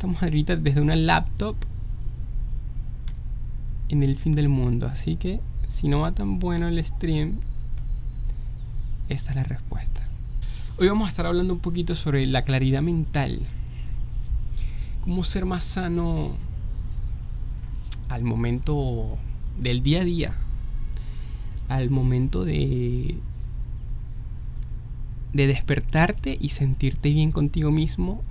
estamos ahorita desde una laptop en el fin del mundo. Así que si no va tan bueno el stream, esta es la respuesta. Hoy vamos a estar hablando un poquito sobre la claridad mental. Cómo ser más sano al momento del día a día. Al momento de de despertarte y sentirte bien contigo mismo.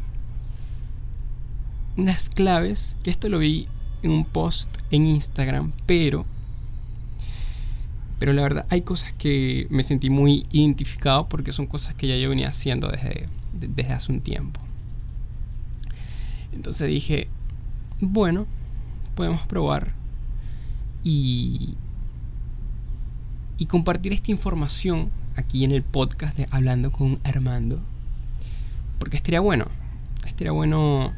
Unas claves, que esto lo vi en un post en Instagram, pero pero la verdad hay cosas que me sentí muy identificado porque son cosas que ya yo venía haciendo desde, desde hace un tiempo. Entonces dije, bueno, podemos probar y, y compartir esta información aquí en el podcast de Hablando con Armando. Porque estaría bueno. Estaría bueno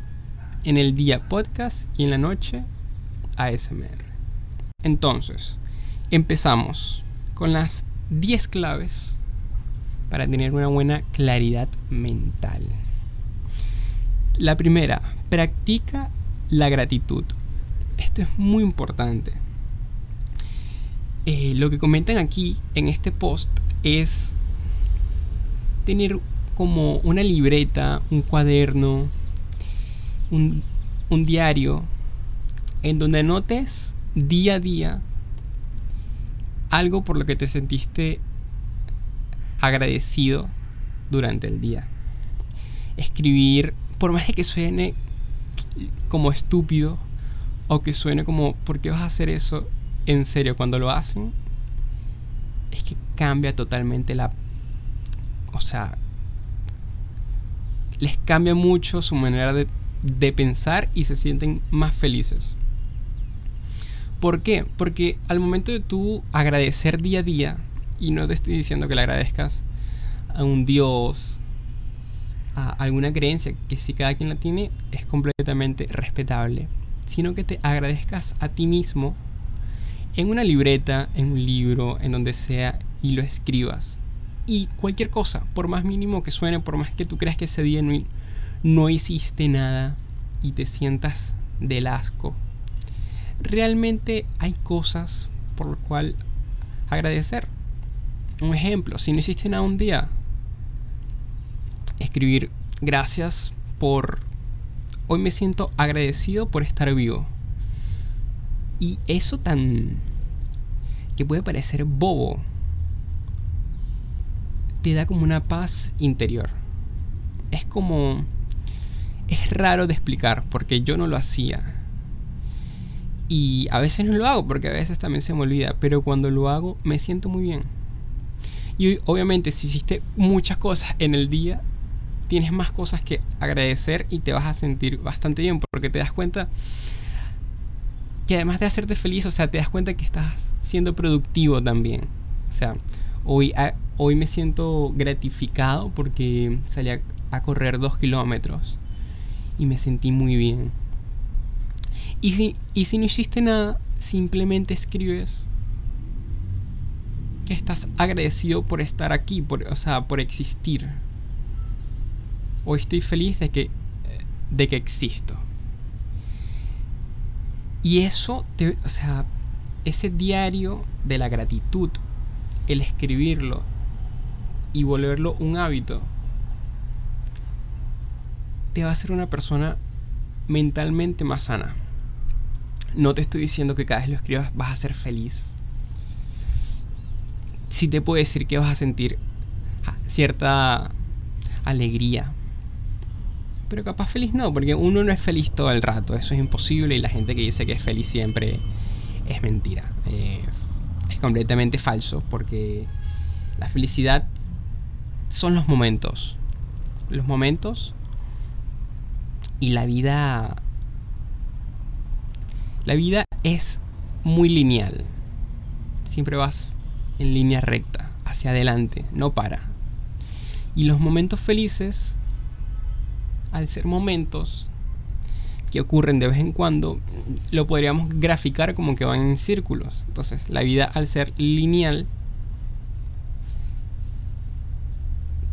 en el día podcast y en la noche ASMR. Entonces, empezamos con las 10 claves para tener una buena claridad mental. La primera, practica la gratitud. Esto es muy importante. Eh, lo que comentan aquí en este post es tener como una libreta, un cuaderno, un, un diario, en donde anotes día a día algo por lo que te sentiste agradecido durante el día. Escribir, por más de que suene como estúpido o que suene como, ¿por qué vas a hacer eso? En serio, cuando lo hacen, es que cambia totalmente la... O sea, les cambia mucho su manera de, de pensar y se sienten más felices. ¿Por qué? Porque al momento de tú agradecer día a día, y no te estoy diciendo que le agradezcas a un Dios, a alguna creencia, que si cada quien la tiene es completamente respetable, sino que te agradezcas a ti mismo en una libreta, en un libro, en donde sea, y lo escribas. Y cualquier cosa, por más mínimo que suene, por más que tú creas que ese día no, no hiciste nada y te sientas del asco, realmente hay cosas por lo cual agradecer. Un ejemplo, si no hiciste nada un día, escribir gracias por... Hoy me siento agradecido por estar vivo. Y eso tan... que puede parecer bobo, te da como una paz interior. Es como... Es raro de explicar porque yo no lo hacía. Y a veces no lo hago porque a veces también se me olvida. Pero cuando lo hago me siento muy bien. Y obviamente si hiciste muchas cosas en el día, tienes más cosas que agradecer y te vas a sentir bastante bien porque te das cuenta que además de hacerte feliz, o sea, te das cuenta que estás siendo productivo también. O sea, hoy, hoy me siento gratificado porque salí a, a correr dos kilómetros y me sentí muy bien. Y si, y si no hiciste nada, simplemente escribes que estás agradecido por estar aquí, por, o sea, por existir. O estoy feliz de que, de que existo. Y eso, te, o sea, ese diario de la gratitud, el escribirlo y volverlo un hábito, te va a hacer una persona mentalmente más sana. No te estoy diciendo que cada vez lo escribas vas a ser feliz. Sí te puedo decir que vas a sentir cierta alegría. Pero capaz feliz no, porque uno no es feliz todo el rato. Eso es imposible y la gente que dice que es feliz siempre es mentira. Es, es completamente falso porque la felicidad son los momentos. Los momentos y la vida la vida es muy lineal. Siempre vas en línea recta, hacia adelante, no para. Y los momentos felices, al ser momentos que ocurren de vez en cuando, lo podríamos graficar como que van en círculos. Entonces, la vida al ser lineal,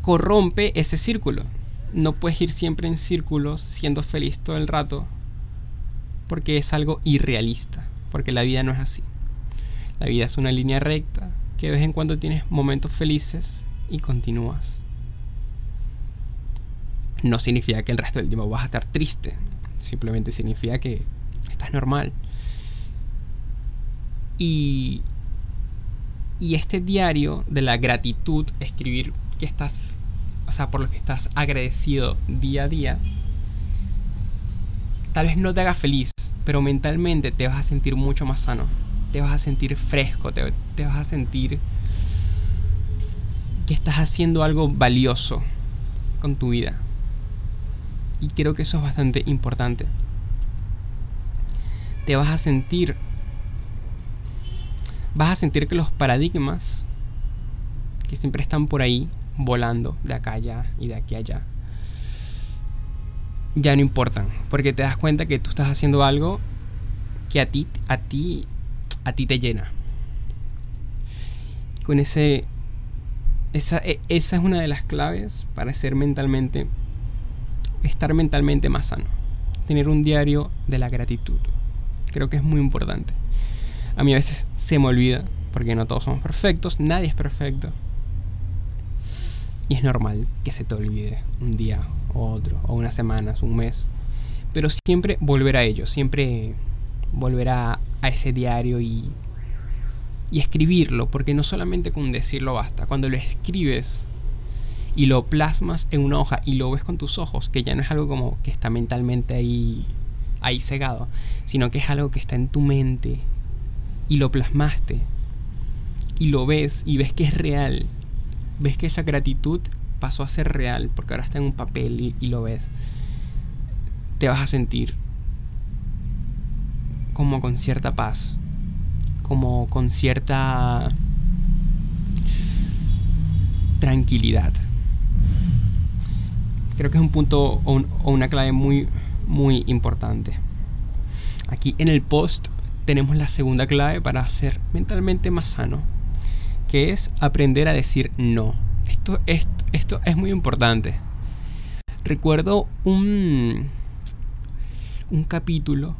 corrompe ese círculo. No puedes ir siempre en círculos siendo feliz todo el rato porque es algo irrealista, porque la vida no es así. La vida es una línea recta, que de vez en cuando tienes momentos felices y continúas. No significa que el resto del tiempo vas a estar triste, simplemente significa que estás normal. Y, y este diario de la gratitud, escribir que estás, o sea, por lo que estás agradecido día a día, tal vez no te haga feliz, pero mentalmente te vas a sentir mucho más sano te vas a sentir fresco, te, vas a sentir que estás haciendo algo valioso con tu vida. Y creo que eso es bastante importante. Te vas a sentir vas a sentir que los paradigmas que siempre están por ahí volando de acá allá y de aquí allá ya no importan, porque te das cuenta que tú estás haciendo algo que a ti a ti a ti te llena. Con ese... Esa, e, esa es una de las claves para ser mentalmente... Estar mentalmente más sano. Tener un diario de la gratitud. Creo que es muy importante. A mí a veces se me olvida, porque no todos somos perfectos, nadie es perfecto. Y es normal que se te olvide un día o otro, o unas semanas, un mes. Pero siempre volver a ello, siempre volver a, ese diario y, y escribirlo, porque no solamente con decirlo basta, cuando lo escribes y lo plasmas en una hoja y lo ves con tus ojos, que ya no es algo como que está mentalmente ahí, ahí cegado, sino que es algo que está en tu mente y lo plasmaste y lo ves y ves que es real, ves que esa gratitud pasó a ser real porque ahora está en un papel y lo ves, te vas a sentir como con cierta paz, como con cierta tranquilidad. Creo que es un punto o, una clave muy, muy importante. Aquí en el post tenemos la segunda clave para ser mentalmente más sano, que es aprender a decir no. Esto, esto, es muy importante. Recuerdo un, un capítulo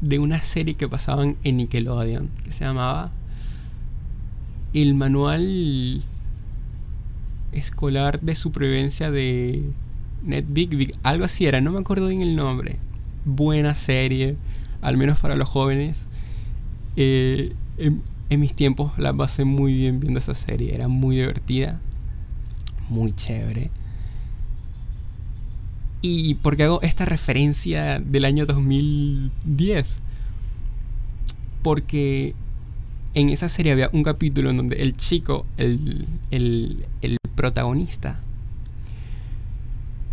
de una serie que pasaban en Nickelodeon, que se llamaba El Manual Escolar de Supervivencia de Net Big algo así era, no me acuerdo bien el nombre. Buena serie, al menos para los jóvenes. Eh, en, en mis tiempos la pasé muy bien viendo esa serie, era muy divertida, muy chévere. ¿Y por qué hago esta referencia del año 2010? Porque en esa serie había un capítulo en donde el chico, el, el, protagonista,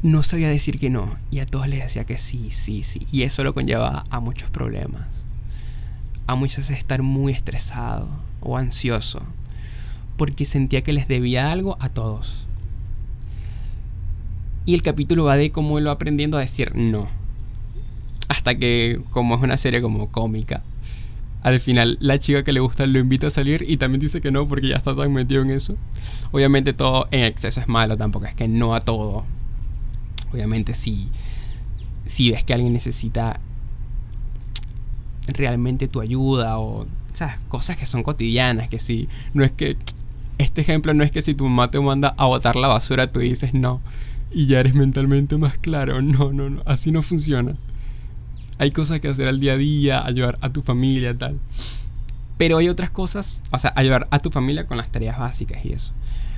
no sabía decir que no. Y a todos les decía que sí, sí, sí. Y eso lo conlleva a muchos problemas. A muchas estar muy estresado o ansioso. Porque sentía que les debía algo a todos. Y el capítulo va de cómo él va aprendiendo a decir no. Hasta que, como es una serie como cómica, al final la chica que le gusta lo invita a salir y también dice que no porque ya está tan metido en eso. Obviamente todo en exceso es malo, tampoco es que no a todo. Obviamente si, si ves que alguien necesita realmente tu ayuda o cosas que son cotidianas, que si no es que este ejemplo no es que si tu mamá te manda a botar la basura tú dices no, y ya eres mentalmente más claro. No, no, no, así no funciona. Hay cosas que hacer al día a día, ayudar a tu familia, tal. Pero hay otras cosas, o sea, ayudar a tu familia con las tareas básicas y eso.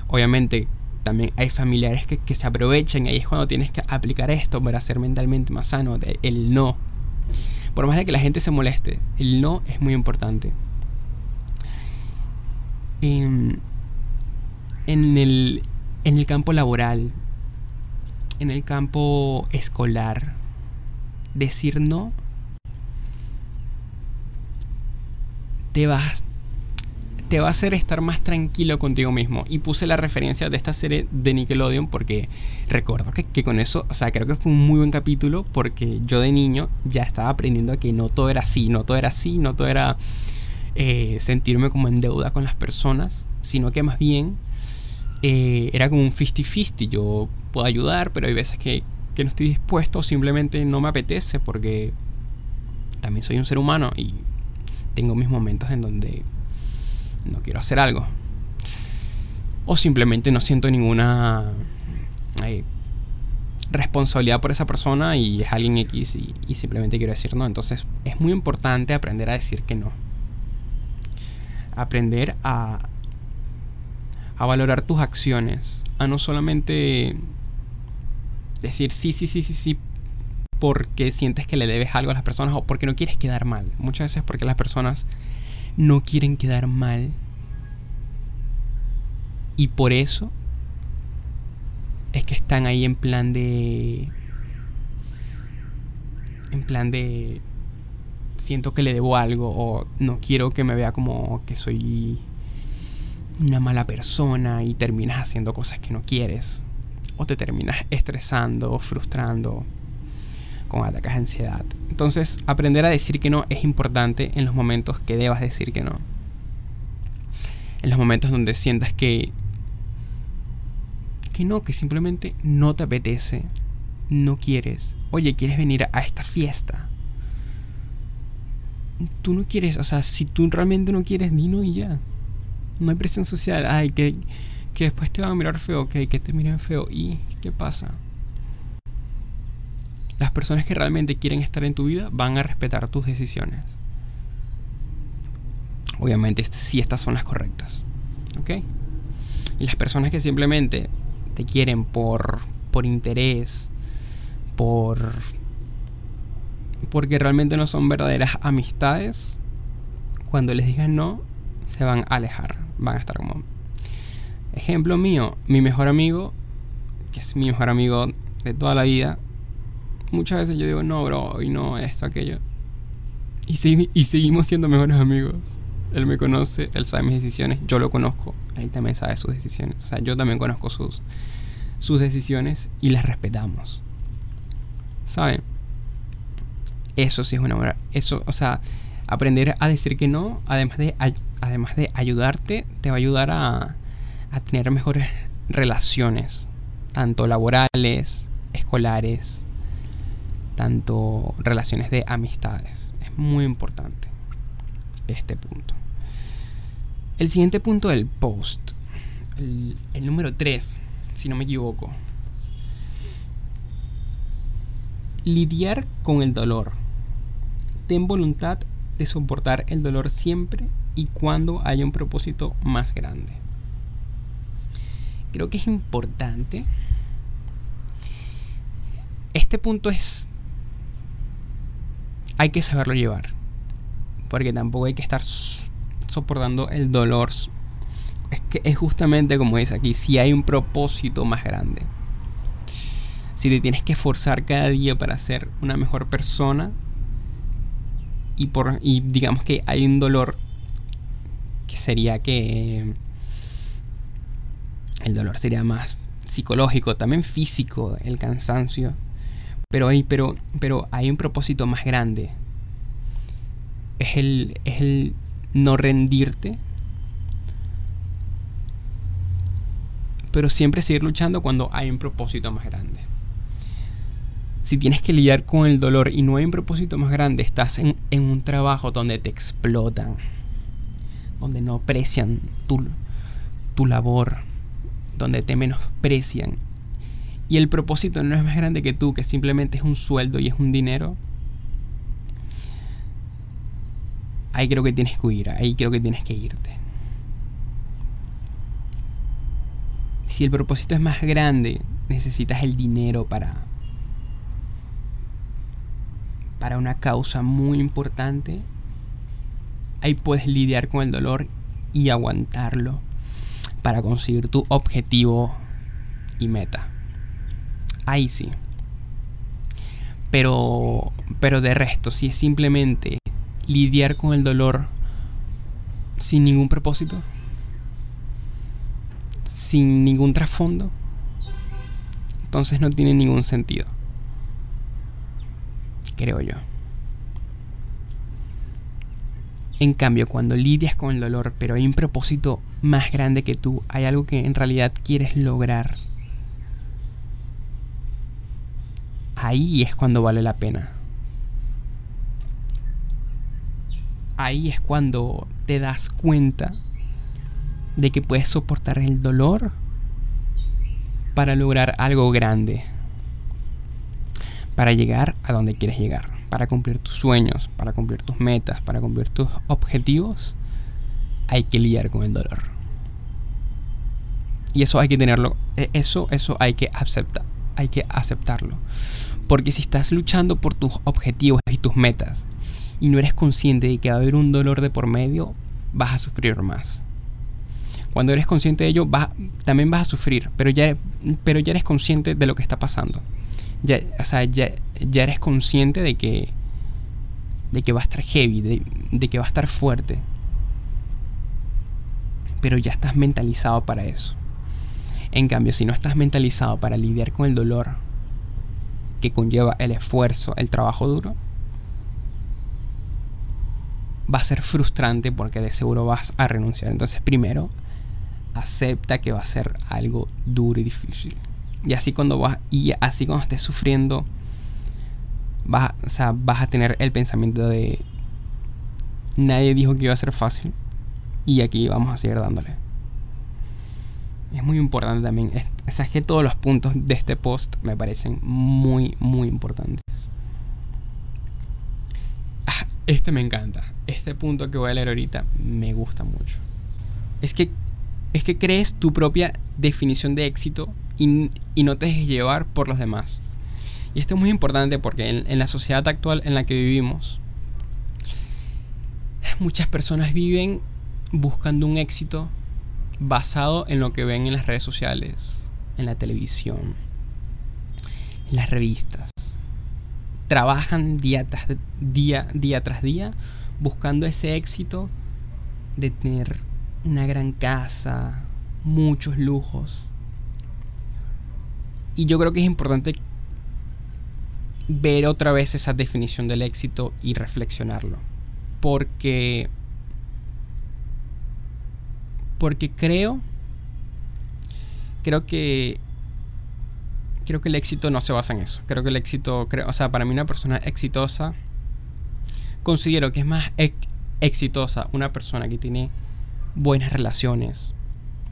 Obviamente, también hay familiares que, se aprovechan y ahí es cuando tienes que aplicar esto para ser mentalmente más sano. el no. Por más de que la gente se moleste, el no es muy importante. En, en, el, en el campo laboral, en el campo escolar, decir no te va, te va a hacer estar más tranquilo contigo mismo. Y puse la referencia de esta serie de Nickelodeon porque recuerdo que, con eso, o sea, creo que fue un muy buen capítulo porque yo de niño ya estaba aprendiendo que no todo era así, no todo era así, no todo era eh, sentirme como en deuda con las personas, sino que más bien eh, era como un 50-50. Yo puedo ayudar, pero hay veces que, que no estoy dispuesto, simplemente no me apetece porque también soy un ser humano y tengo mis momentos en donde no quiero hacer algo. O simplemente no siento ninguna eh, responsabilidad por esa persona y es alguien X y, y simplemente quiero decir no. Entonces es muy importante aprender a decir que no. Aprender a, a valorar tus acciones. A no solamente decir sí, sí, sí, sí, sí, porque sientes que le debes algo a las personas o porque no quieres quedar mal. Muchas veces porque las personas no quieren quedar mal. Y por eso es que están ahí en plan de... En plan de... Siento que le debo algo o no quiero que me vea como que soy una mala persona y terminas haciendo cosas que no quieres. O te terminas estresando, frustrando con ataques de ansiedad. Entonces, aprender a decir que no es importante en los momentos que debas decir que no. En los momentos donde sientas que que no, que simplemente no te apetece, no quieres. Oye, ¿quieres venir a esta fiesta? Tú no quieres, o sea, si tú realmente no quieres, dino y ya. No hay presión social. Ay, que, que después te van a mirar feo, que, que te miren feo. ¿Y qué pasa? Las personas que realmente quieren estar en tu vida van a respetar tus decisiones. Obviamente, si estas son las correctas. ¿Ok? Y las personas que simplemente te quieren por, por interés, por... porque realmente no son verdaderas amistades, cuando les digan no, se van a alejar. Van a estar como... Ejemplo mío, mi mejor amigo, que es mi mejor amigo de toda la vida, muchas veces yo digo, no, bro, y no, esto, aquello. Y, seguimos siendo mejores amigos. Él me conoce, él sabe mis decisiones, yo lo conozco, él también sabe sus decisiones. O sea, yo también conozco sus, sus decisiones y las respetamos. ¿Saben? Eso sí es una buena... Eso, o sea, aprender a decir que no, además de, además de ayudarte, te va a ayudar a, a tener mejores relaciones, tanto laborales, escolares, tanto relaciones de amistades. Es muy importante este punto. El siguiente punto del post, el, número 3, si no me equivoco. Lidiar con el dolor. Ten voluntad de soportar el dolor siempre y cuando haya un propósito más grande. Creo que es importante. Este punto es hay que saberlo llevar. Porque tampoco hay que estar soportando el dolor. Es que es justamente como dice aquí, si hay un propósito más grande. Si te tienes que esforzar cada día para ser una mejor persona y por y digamos que hay un dolor que sería que el dolor sería más psicológico, también físico, el cansancio pero hay, pero, pero hay un propósito más grande. Es el, es el no rendirte. Pero siempre seguir luchando cuando hay un propósito más grande. Si tienes que lidiar con el dolor y no hay un propósito más grande, estás en, en un trabajo donde te explotan, donde no aprecian tu, tu labor, donde te menosprecian y el propósito no es más grande que tú, que simplemente es un sueldo y es un dinero, ahí creo que tienes que huir, ahí creo que tienes que irte. Si el propósito es más grande, necesitas el dinero para para una causa muy importante, ahí puedes lidiar con el dolor y aguantarlo para conseguir tu objetivo y meta ahí sí. Pero, pero de resto, si es simplemente lidiar con el dolor sin ningún propósito, sin ningún trasfondo, entonces no tiene ningún sentido. Creo yo. En cambio, cuando lidias con el dolor, pero hay un propósito más grande que tú, hay algo que en realidad quieres lograr ahí es cuando vale la pena. Ahí es cuando te das cuenta de que puedes soportar el dolor para lograr algo grande. Para llegar a donde quieres llegar. Para cumplir tus sueños, para cumplir tus metas, para cumplir tus objetivos. Hay que lidiar con el dolor. Y eso hay que tenerlo. E, eso, eso hay que aceptar. Hay que aceptarlo. Porque si estás luchando por tus objetivos y tus metas y no eres consciente de que va a haber un dolor de por medio, vas a sufrir más. Cuando eres consciente de ello, también vas a sufrir, pero ya, eres consciente de lo que está pasando. Ya, o sea, ya, eres consciente de que, de que va a estar heavy, de, de que va a estar fuerte. Pero ya estás mentalizado para eso. En cambio, si no estás mentalizado para lidiar con el dolor que conlleva el esfuerzo, el trabajo duro, va a ser frustrante porque de seguro vas a renunciar. Entonces, primero, acepta que va a ser algo duro y difícil. Y así cuando vas y así cuando estés sufriendo vas, vas a tener el pensamiento de nadie dijo que iba a ser fácil y aquí vamos a seguir dándole. Es muy importante también, es, es que todos los puntos de este post me parecen muy muy importantes. Ah, este me encanta. Este punto que voy a leer ahorita me gusta mucho. Es que es que crees tu propia definición de éxito y, no te dejes llevar por los demás. Y esto es muy importante porque en, la sociedad actual en la que vivimos, muchas personas viven buscando un éxito basado en lo que ven en las redes sociales, en la televisión, en las revistas. Trabajan día tras día, día tras día buscando ese éxito de tener una gran casa, muchos lujos. Y yo creo que es importante ver otra vez esa definición del éxito y reflexionarlo. Porque porque creo creo que creo que el éxito no se basa en eso. Creo que el éxito, o sea, para mí una persona exitosa considero que es más exitosa una persona que tiene buenas relaciones,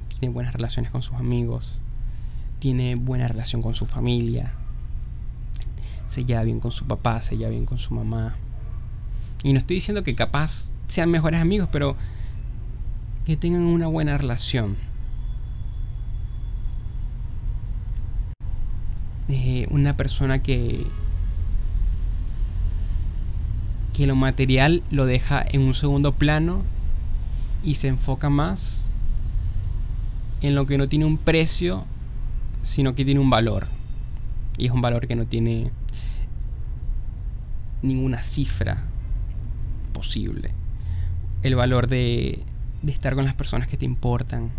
tiene buenas relaciones con sus amigos, tiene buena relación con su familia, se lleva bien con su papá, se lleva bien con su mamá. Y no estoy diciendo que capaz sean mejores amigos, pero que tengan una buena relación. Eh, una persona que que lo material lo deja en un segundo plano y se enfoca más en lo que no tiene un precio, sino que tiene un valor. Y es un valor que no tiene ninguna cifra posible. El valor de, de estar con las personas que te importan.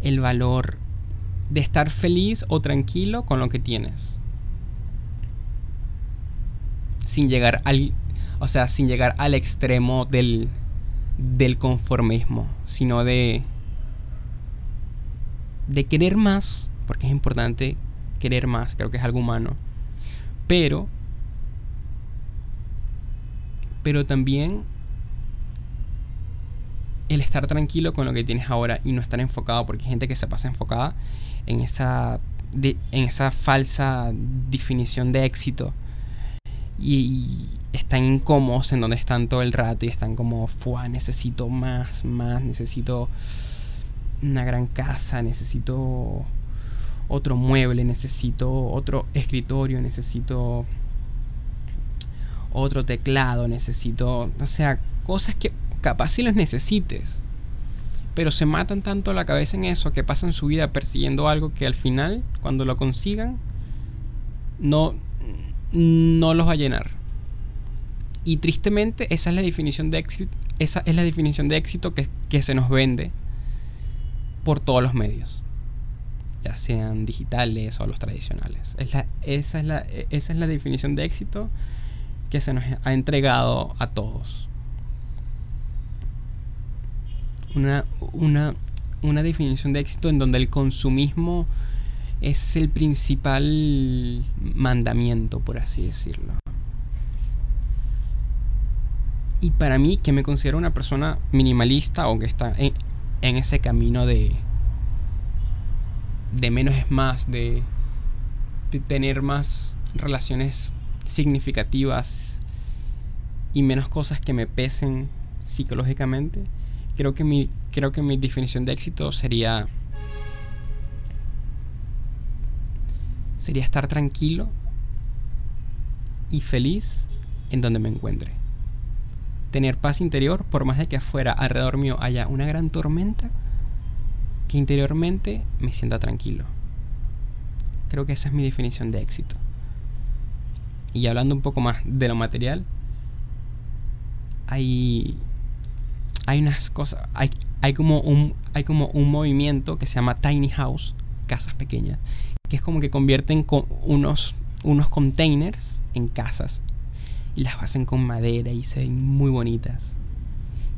El valor de estar feliz o tranquilo con lo que tienes. Sin llegar al, o sea, sin llegar al extremo del del conformismo, sino de de querer más, porque es importante querer más, creo que es algo humano. Pero pero también el estar tranquilo con lo que tienes ahora y no estar enfocado, porque hay gente que se pasa enfocada en esa, en esa falsa definición de éxito. Y, están incómodos en donde están todo el rato y están como, Fua, necesito más, más, necesito una gran casa, necesito otro mueble, necesito otro escritorio, necesito otro teclado, necesito, o sea, cosas que capaz si los necesites, pero se matan tanto la cabeza en eso que pasan su vida persiguiendo algo que al final, cuando lo consigan, no, no los va a llenar. Y tristemente esa es la definición de éxito, esa es la definición de éxito que, se nos vende por todos los medios, ya sean digitales o los tradicionales. Es la, esa, es la, esa es la definición de éxito que se nos ha entregado a todos. Una, una, una definición de éxito en donde el consumismo es el principal mandamiento, por así decirlo. Y para mí, que me considero una persona minimalista o que está en, ese camino de, de menos es más, de tener más relaciones significativas y menos cosas que me pesen psicológicamente, creo que mi, creo que mi definición de éxito sería sería estar tranquilo y feliz en donde me encuentre. Tener paz interior, por más de que afuera, alrededor mío, haya una gran tormenta, que interiormente me sienta tranquilo. Creo que esa es mi definición de éxito. Y hablando un poco más de lo material, hay, hay unas cosas, hay, hay, como un, hay como un movimiento que se llama Tiny House, casas pequeñas, que es como que convierten con unos, unos containers en casas y las hacen con madera y se ven muy bonitas.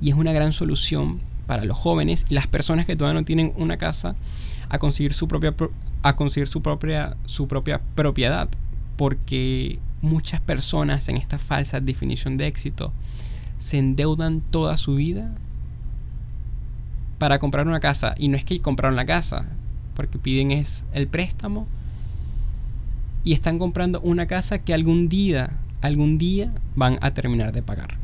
Y es una gran solución para los jóvenes y las personas que todavía no tienen una casa a conseguir su propia a conseguir su propia su propia propiedad porque muchas personas en esta falsa definición de éxito se endeudan toda su vida para comprar una casa y no es que compraron la casa porque piden es el préstamo y están comprando una casa que algún día, algún día van a terminar de pagar.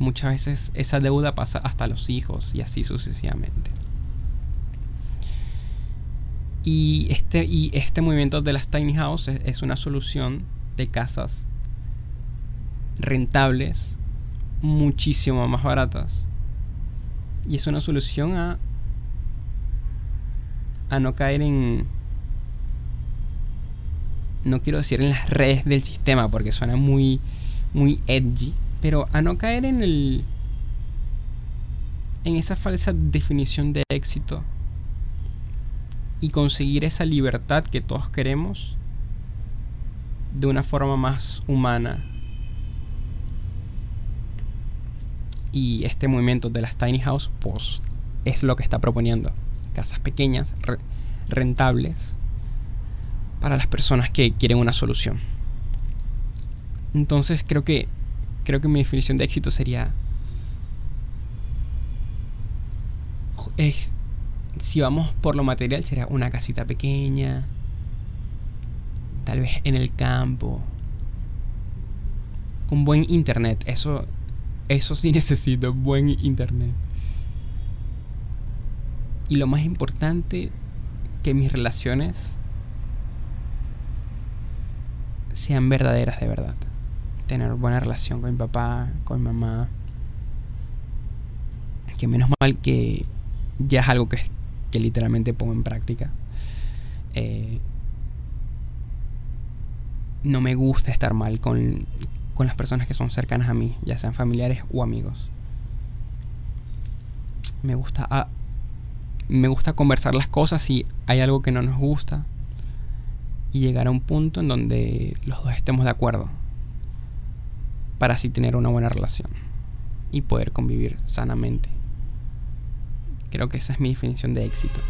Muchas veces esa deuda pasa hasta los hijos y así sucesivamente. Y este, y este movimiento de las tiny houses es una solución de casas rentables, muchísimo más baratas. Y es una solución a a no caer en... No quiero decir en las redes del sistema porque suena muy, muy edgy, pero a no caer en el... En esa falsa definición de éxito y conseguir esa libertad que todos queremos de una forma más humana. Y este movimiento de las tiny house pues es lo que está proponiendo casas pequeñas, rentables, para las personas que quieren una solución. Entonces creo que creo que mi definición de éxito sería es si vamos por lo material sería una casita pequeña, tal vez en el campo, con buen internet, eso eso sí necesito buen internet. Y lo más importante, que mis relaciones sean verdaderas de verdad. Tener buena relación con mi papá, con mi mamá. Que menos mal que ya es algo que, que literalmente pongo en práctica. Eh, no me gusta estar mal con, con las personas que son cercanas a mí, ya sean familiares o amigos. Me gusta ah, me gusta conversar las cosas si hay algo que no nos gusta y llegar a un punto en donde los dos estemos de acuerdo para así tener una buena relación y poder convivir sanamente. Creo que esa es mi definición de éxito.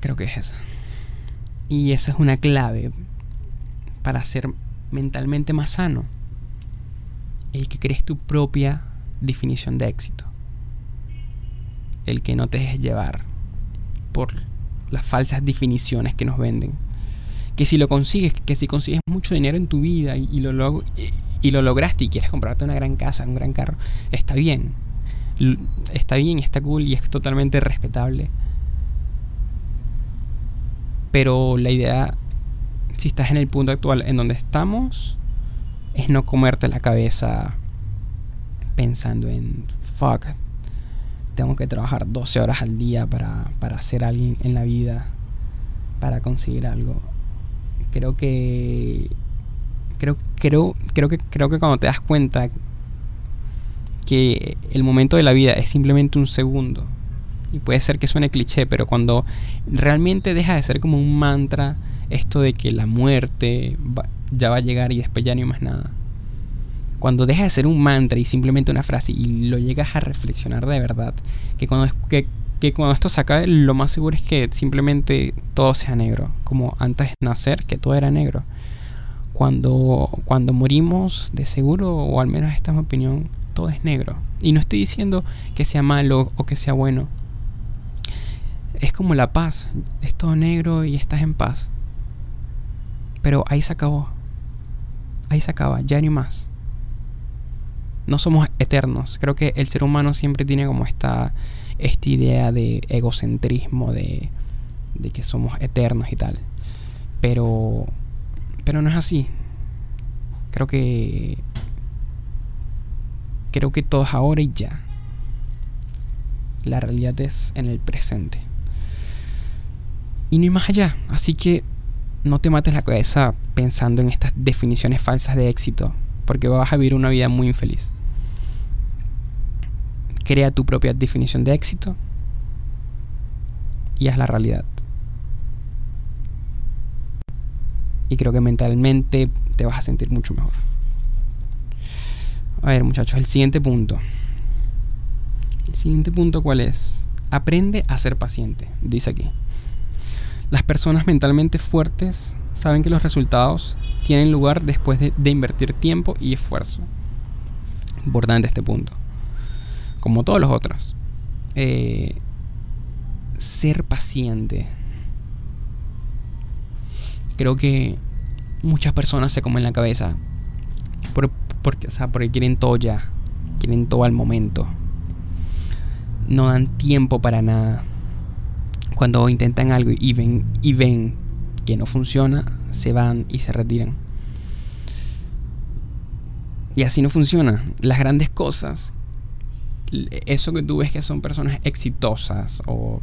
Creo que es esa. Y esa es una clave para ser mentalmente más sano el que crees tu propia definición de éxito. El que no te dejes llevar por las falsas definiciones que nos venden. Que si lo consigues, que si consigues mucho dinero en tu vida y, lo, y lo lograste y quieres comprarte una gran casa, un gran carro, está bien. Está bien, está cool y es totalmente respetable. Pero la idea, si estás en el punto actual en donde estamos, es no comerte la cabeza pensando en, fuck, tengo que trabajar 12 horas al día para, para ser alguien en la vida, para conseguir algo. Creo que creo creo creo que creo que cuando te das cuenta que el momento de la vida es simplemente un segundo y puede ser que suene cliché, pero cuando realmente deja de ser como un mantra esto de que la muerte ya va a llegar y después ya no más nada. cuando deja de ser un mantra y simplemente una frase y lo llegas a reflexionar de verdad, que cuando, que, que cuando esto se acabe, lo más seguro es que simplemente todo sea negro, como antes de nacer, que todo era negro. Cuando, cuando morimos, de seguro, o al menos esta es mi opinión, todo es negro. Y no estoy diciendo que sea malo o que sea bueno. Es como la paz, es todo negro y estás en paz. Pero ahí se acabó. Ahí se acaba, ya ni más. No somos eternos. Creo que el ser humano siempre tiene como esta, esta idea de egocentrismo, de, de que somos eternos y tal. Pero, pero no es así. Creo que creo que todo es ahora y ya. La realidad es en el presente. Y no hay más allá. Así que no te mates la cabeza pensando en estas definiciones falsas de éxito, porque vas a vivir una vida muy infeliz. Crea tu propia definición de éxito y haz la realidad. Y creo que mentalmente te vas a sentir mucho mejor. A ver, muchachos, el siguiente punto. El siguiente punto, ¿cuál es? Aprende a ser paciente, dice aquí. Las personas mentalmente fuertes saben que los resultados tienen lugar después de, invertir tiempo y esfuerzo. Importante este punto. Como todos los otros. Eh, ser paciente. Creo que muchas personas se comen la cabeza porque, o sea, porque quieren todo ya. Quieren todo al momento. No dan tiempo para nada cuando intentan algo y ven, y ven que no funciona, se van y se retiran. Y así no funciona. Las grandes cosas, eso que tú ves que son personas exitosas o,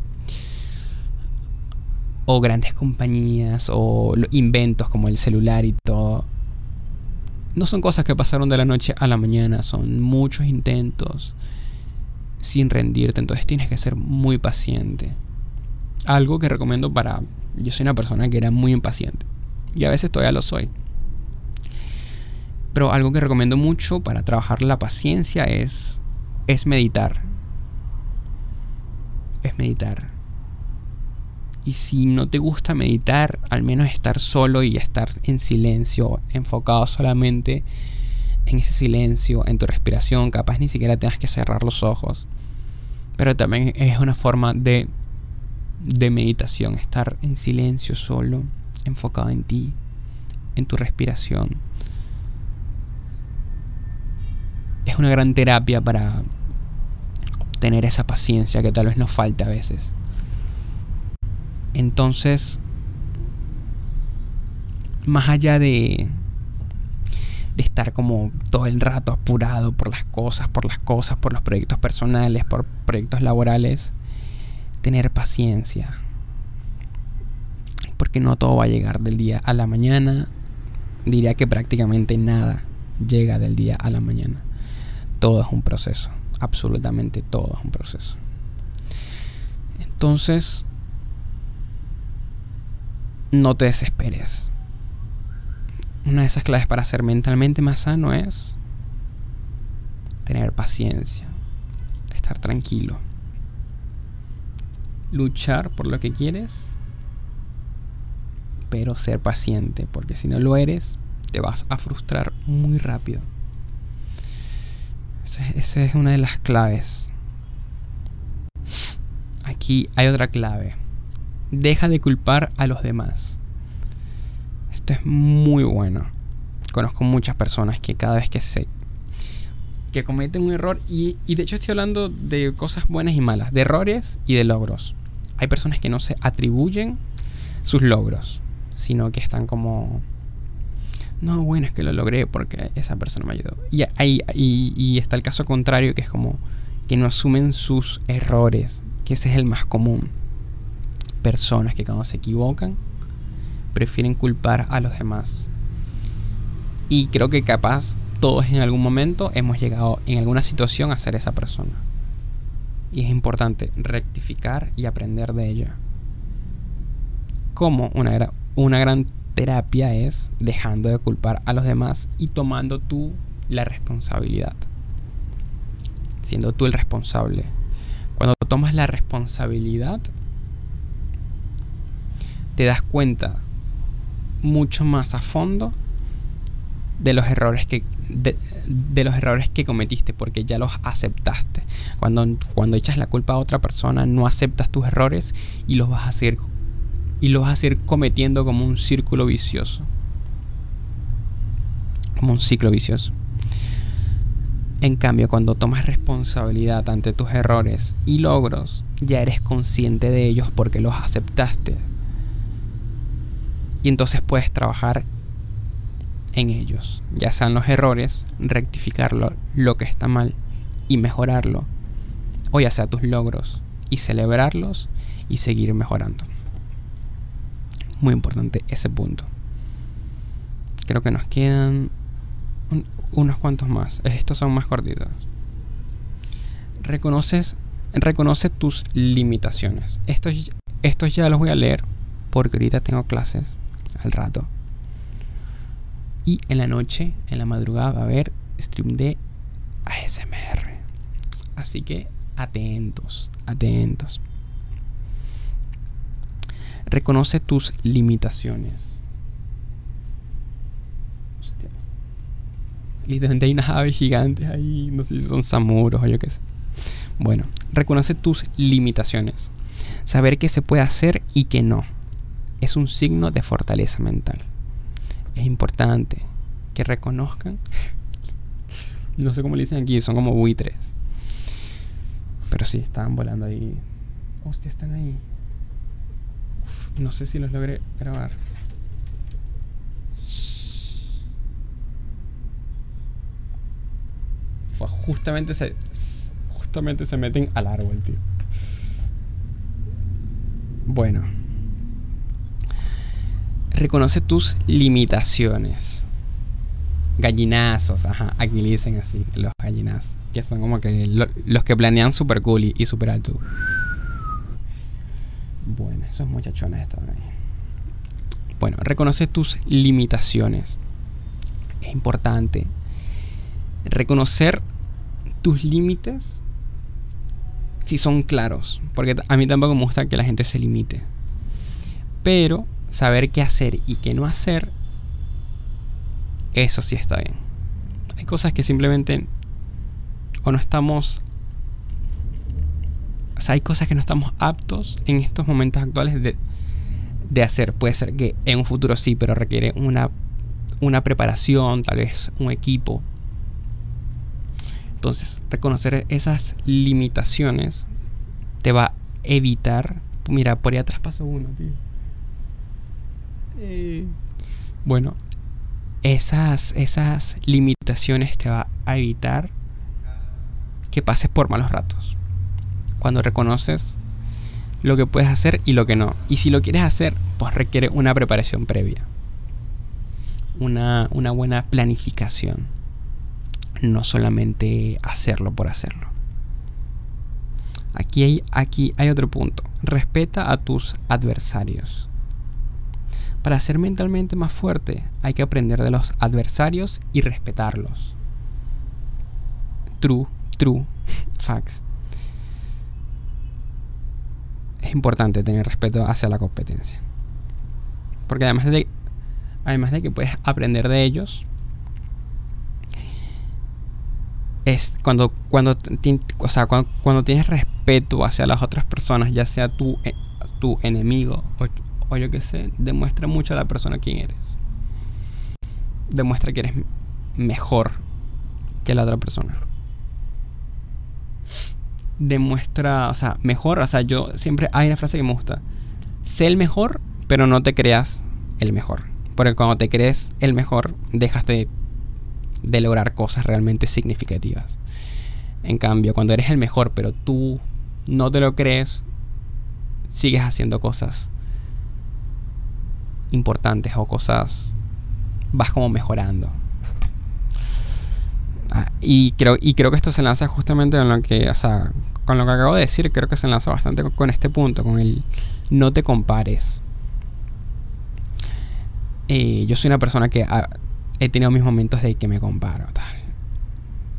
o grandes compañías o inventos como el celular y todo, no son cosas que pasaron de la noche a la mañana, son muchos intentos sin rendirte, entonces tienes que ser muy paciente algo que recomiendo para... Yo soy una persona que era muy impaciente. Y a veces todavía lo soy. Pero algo que recomiendo mucho para trabajar la paciencia es, es meditar. Es meditar. Y si no te gusta meditar, al menos estar solo y estar en silencio, enfocado solamente en ese silencio, en tu respiración, capaz ni siquiera tengas que cerrar los ojos. Pero también es una forma de de meditación, estar en silencio solo, enfocado en ti, en tu respiración. Es una gran terapia para obtener esa paciencia que tal vez nos falte a veces. Entonces, más allá de, de estar como todo el rato apurado por las cosas, por las cosas, por los proyectos personales, por proyectos laborales, tener paciencia. Porque no todo va a llegar del día a la mañana. Diría que prácticamente nada llega del día a la mañana. Todo es un proceso. Absolutamente todo es un proceso. Entonces, no te desesperes. Una de esas claves para ser mentalmente más sano es tener paciencia, estar tranquilo luchar por lo que quieres, pero ser paciente, porque si no lo eres, te vas a frustrar muy rápido. Esa es una de las claves. Aquí hay otra clave. Deja de culpar a los demás. Esto es muy bueno. Conozco muchas personas que cada vez que se que cometen un error y, y de hecho estoy hablando de cosas buenas y malas, de errores y de logros. Hay personas que no se atribuyen sus logros, sino que están como no, bueno, es que lo logré porque esa persona me ayudó. Y, ahí, y, está el caso contrario, que es como que no asumen sus errores, que ese es el más común. Personas que cuando se equivocan, prefieren culpar a los demás. Y creo que capaz todos en algún momento hemos llegado en alguna situación a ser esa persona. Y es importante rectificar y aprender de ella. Como una, una gran terapia es dejando de culpar a los demás y tomando tú la responsabilidad. Siendo tú el responsable. Cuando tomas la responsabilidad, te das cuenta mucho más a fondo de los errores que de, los errores que cometiste porque ya los aceptaste. Cuando, cuando echas la culpa a otra persona no aceptas tus errores y los vas a seguir y los vas a ir cometiendo como un círculo vicioso. Como un ciclo vicioso. En cambio cuando tomas responsabilidad ante tus errores y logros ya eres consciente de ellos porque los aceptaste. Y entonces puedes trabajar en ellos, ya sean los errores, rectificarlo, lo que está mal y mejorarlo, o ya sea tus logros y celebrarlos y seguir mejorando. Muy importante ese punto. Creo que nos quedan unos cuantos más. Estos son más cortitos. Reconoces, reconoce tus limitaciones. Estos, estos ya los voy a leer porque ahorita tengo clases al rato. Y en la noche, en la madrugada, va a haber stream de ASMR. Así que atentos, atentos. Reconoce tus limitaciones. Hostia. Literalmente hay unas aves gigantes ahí. No sé si son samuros o yo qué sé. Bueno, reconoce tus limitaciones. Saber qué se puede hacer y qué no es un signo de fortaleza mental. Es importante que reconozcan, no sé cómo le dicen aquí, son como buitres. Pero sí, estaban volando ahí. Hostia, están ahí. no sé si los logré grabar. justamente se justamente se meten al árbol, tío. Bueno. Reconoce tus limitaciones. Gallinazos, ajá. Aquí le dicen así, los gallinazos. Que son como que los que planean super cool y, super alto. Bueno, esos muchachones estaban ahí. Bueno, reconoce tus limitaciones. Es importante reconocer tus límites si son claros. Porque a mí tampoco me gusta que la gente se limite. Pero saber qué hacer y qué no hacer, eso sí está bien. Hay cosas que simplemente o no estamos... O sea, hay cosas que no estamos aptos en estos momentos actuales de, de hacer. Puede ser que en un futuro sí, pero requiere una, una preparación, tal vez un equipo. Entonces, reconocer esas limitaciones te va a evitar. Mira, por ahí atrás pasó uno, tío. Bueno, esas, esas limitaciones te va a evitar que pases por malos ratos. Cuando reconoces lo que puedes hacer y lo que no. Y si lo quieres hacer, pues requiere una preparación previa. Una, una buena planificación. No solamente hacerlo por hacerlo. Aquí hay, aquí hay otro punto. Respeta a tus adversarios. Para ser mentalmente más fuerte hay que aprender de los adversarios y respetarlos. True, true, facts. Es importante tener respeto hacia la competencia. Porque además de, además de que puedes aprender de ellos, es cuando, cuando, o sea, cuando, tienes respeto hacia las otras personas, ya sea tu, eh, tu enemigo o, o yo qué sé, demuestra mucho a la persona quién eres. Demuestra que eres mejor que la otra persona. Demuestra, o sea, mejor, o sea, yo siempre hay una frase que me gusta. Sé el mejor, pero no te creas el mejor. Porque cuando te crees el mejor, dejas de, de lograr cosas realmente significativas. En cambio, cuando eres el mejor, pero tú no te lo crees, sigues haciendo cosas importantes o cosas vas como mejorando. Ah, y, creo, y creo que esto se lanza justamente con lo que, o sea, con lo que acabo de decir, creo que se lanza bastante con, este punto, con el no te compares. Eh, yo soy una persona que he tenido mis momentos de que me comparo, tal.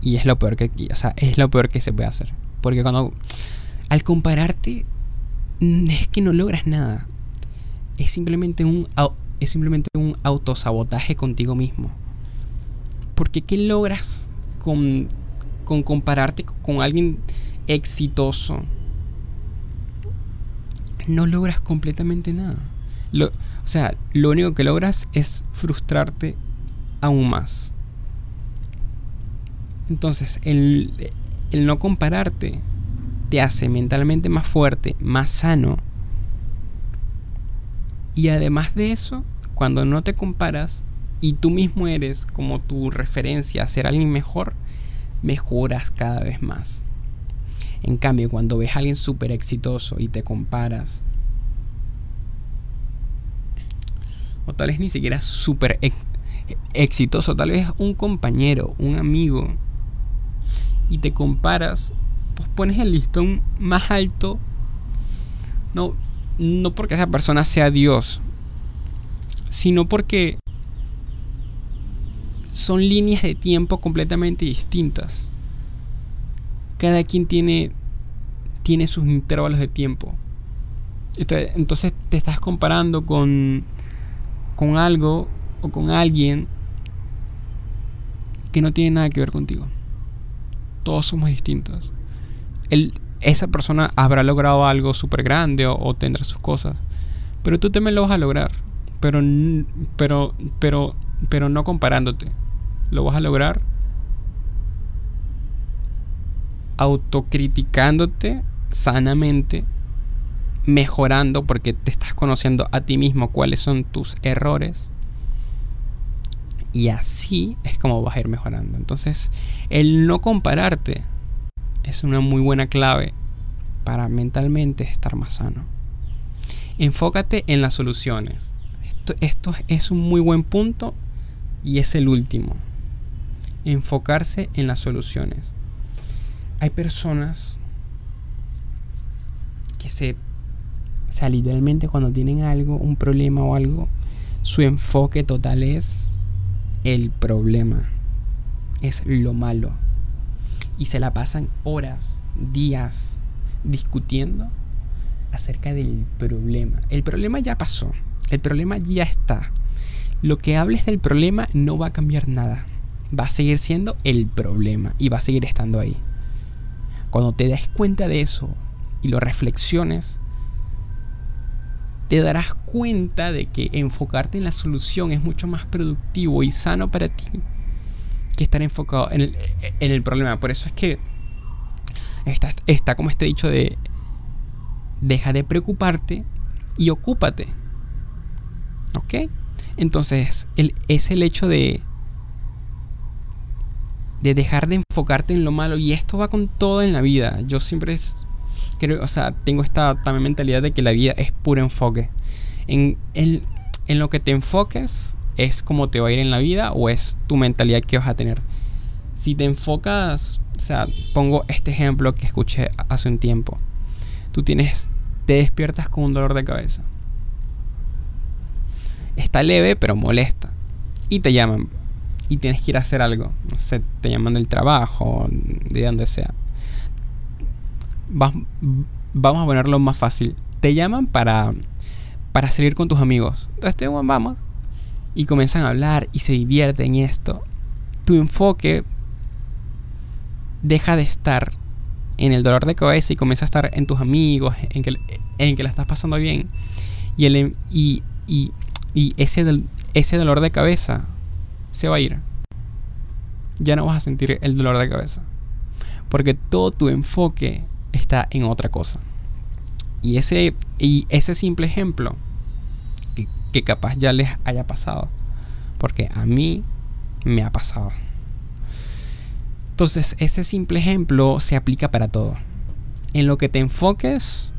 Y es lo peor que, o sea, es lo peor que se puede hacer. Porque cuando al compararte es que no logras nada. Es simplemente un es simplemente un autosabotaje contigo mismo. Porque ¿qué logras con, con compararte con alguien exitoso? No logras completamente nada. Lo, o sea, lo único que logras es frustrarte aún más. Entonces, el, el no compararte te hace mentalmente más fuerte, más sano. Y además de eso, cuando no te comparas y tú mismo eres como tu referencia a ser alguien mejor, mejoras cada vez más. En cambio, cuando ves a alguien súper exitoso y te comparas, o tal vez ni siquiera súper exitoso, tal vez un compañero, un amigo, y te comparas, pues pones el listón más alto. No, no porque esa persona sea Dios, sino porque son líneas de tiempo completamente distintas. Cada quien tiene, tiene sus intervalos de tiempo. Entonces te estás comparando con, con algo o con alguien que no tiene nada que ver contigo. Todos somos distintos. Esa persona habrá logrado algo súper grande o, tendrá sus cosas. Pero tú también lo vas a lograr. Pero, pero, pero, pero no comparándote. Lo vas a lograr autocriticándote sanamente, mejorando porque te estás conociendo a ti mismo cuáles son tus errores y así es como vas a ir mejorando. Entonces, el no compararte es una muy buena clave para mentalmente estar más sano. Enfócate en las soluciones. Esto, esto es un muy buen punto y es el último. Enfocarse en las soluciones. Hay personas que se, o sea, literalmente cuando tienen algo, un problema o algo, su enfoque total es el problema, es lo malo. Y se la pasan horas, días discutiendo acerca del problema. El problema ya pasó, el problema ya está. Lo que hables del problema no va a cambiar nada. Va a seguir siendo el problema y va a seguir estando ahí. Cuando te des cuenta de eso y lo reflexiones, te darás cuenta de que enfocarte en la solución es mucho más productivo y sano para ti que estar enfocado en el, problema. Por eso es que está, está como este dicho de deja de preocuparte y ocúpate. ¿Ok? Entonces, el, es el hecho de, de dejar de enfocarte en lo malo. Y esto va con todo en la vida. Yo siempre es, creo, o sea, tengo esta también mentalidad de que la vida es puro enfoque. En, en, en lo que te enfoques es como te va a ir en la vida o es tu mentalidad que vas a tener. Si te enfocas, o sea, pongo este ejemplo que escuché hace un tiempo. Tú tienes, te despiertas con un dolor de cabeza. Está leve, pero molesta. Y te llaman. Y tienes que ir a hacer algo. No sé, te llaman del trabajo, de donde sea vamos a ponerlo más fácil. Te llaman para, para salir con tus amigos. Entonces vamos. Y comienzan a hablar y se divierten en esto. Tu enfoque deja de estar en el dolor de cabeza y comienza a estar en tus amigos, en que, en que la estás pasando bien. Y, el, y, y, y ese, ese dolor de cabeza se va a ir. Ya no vas a sentir el dolor de cabeza. Porque todo tu enfoque está en otra cosa. Y ese, y ese simple ejemplo, que, capaz ya les haya pasado, porque a mí me ha pasado. Entonces, ese simple ejemplo se aplica para todo. En lo que te enfoques,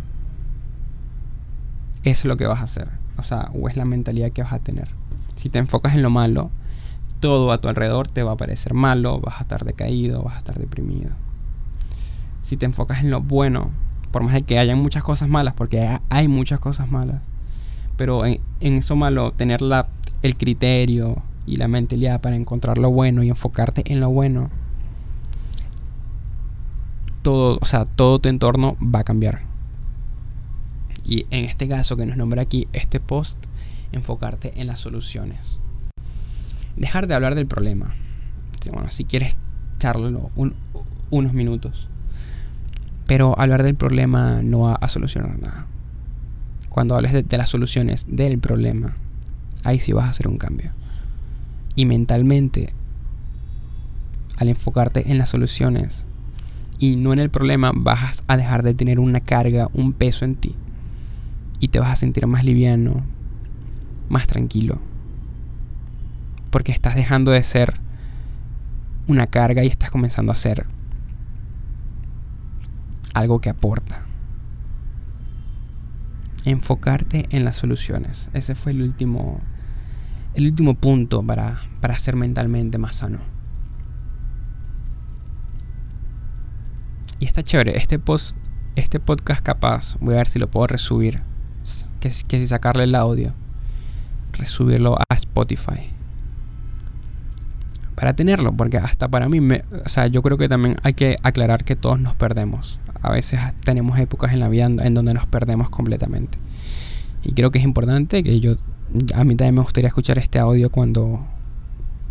es lo que vas a hacer. O sea, o es la mentalidad que vas a tener. Si te enfocas en lo malo, todo a tu alrededor te va a parecer malo, vas a estar decaído, vas a estar deprimido si te enfocas en lo bueno, por más de que haya muchas cosas malas, porque hay muchas cosas malas, pero en, eso malo, tener la, el criterio y la mentalidad para encontrar lo bueno y enfocarte en lo bueno, todo, o sea, todo tu entorno va a cambiar. Y en este caso que nos nombra aquí este post, enfocarte en las soluciones. Dejar de hablar del problema. Bueno, si quieres charlarlo unos minutos. Pero hablar del problema no va a solucionar nada. Cuando hables de, de las soluciones del problema, ahí sí vas a hacer un cambio. Y mentalmente, al enfocarte en las soluciones y no en el problema, vas a dejar de tener una carga, un peso en ti. Y te vas a sentir más liviano, más tranquilo. Porque estás dejando de ser una carga y estás comenzando a ser algo que aporta. Enfocarte en las soluciones. Ese fue el último, el último punto para, para ser mentalmente más sano. Y está chévere. Este, post, este podcast capaz, voy a ver si lo puedo resubir. Que, que si sacarle el audio. Resubirlo a Spotify para tenerlo, porque hasta para mí, me, o sea, yo creo que también hay que aclarar que todos nos perdemos. A veces tenemos épocas en la vida en donde nos perdemos completamente. Y creo que es importante que yo, a mí también me gustaría escuchar este audio cuando,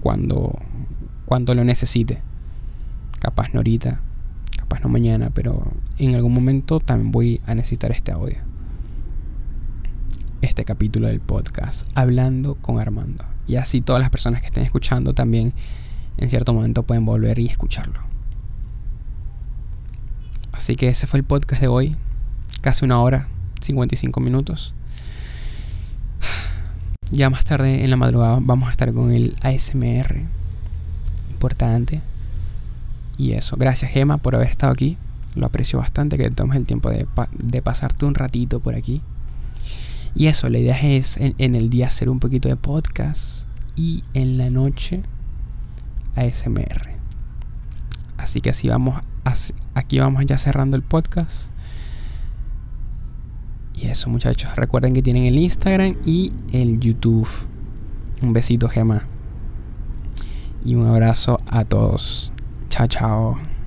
cuando, cuando lo necesite. Capaz no ahorita, capaz no mañana, pero en algún momento también voy a necesitar este audio. Este capítulo del podcast, hablando con Armando. Y así todas las personas que estén escuchando también en cierto momento pueden volver y escucharlo. Así que ese fue el podcast de hoy. Casi una hora, 55 minutos. Ya más tarde en la madrugada vamos a estar con el ASMR. Importante. Y eso. Gracias Gema por haber estado aquí. Lo aprecio bastante que tomes el tiempo de, de pasarte un ratito por aquí. Y eso, la idea es en, el día hacer un poquito de podcast y en la noche ASMR. Así que así vamos, aquí vamos ya cerrando el podcast. Y eso muchachos, recuerden que tienen el Instagram y el YouTube. Un besito, Gema. Y un abrazo a todos. Chao, chao.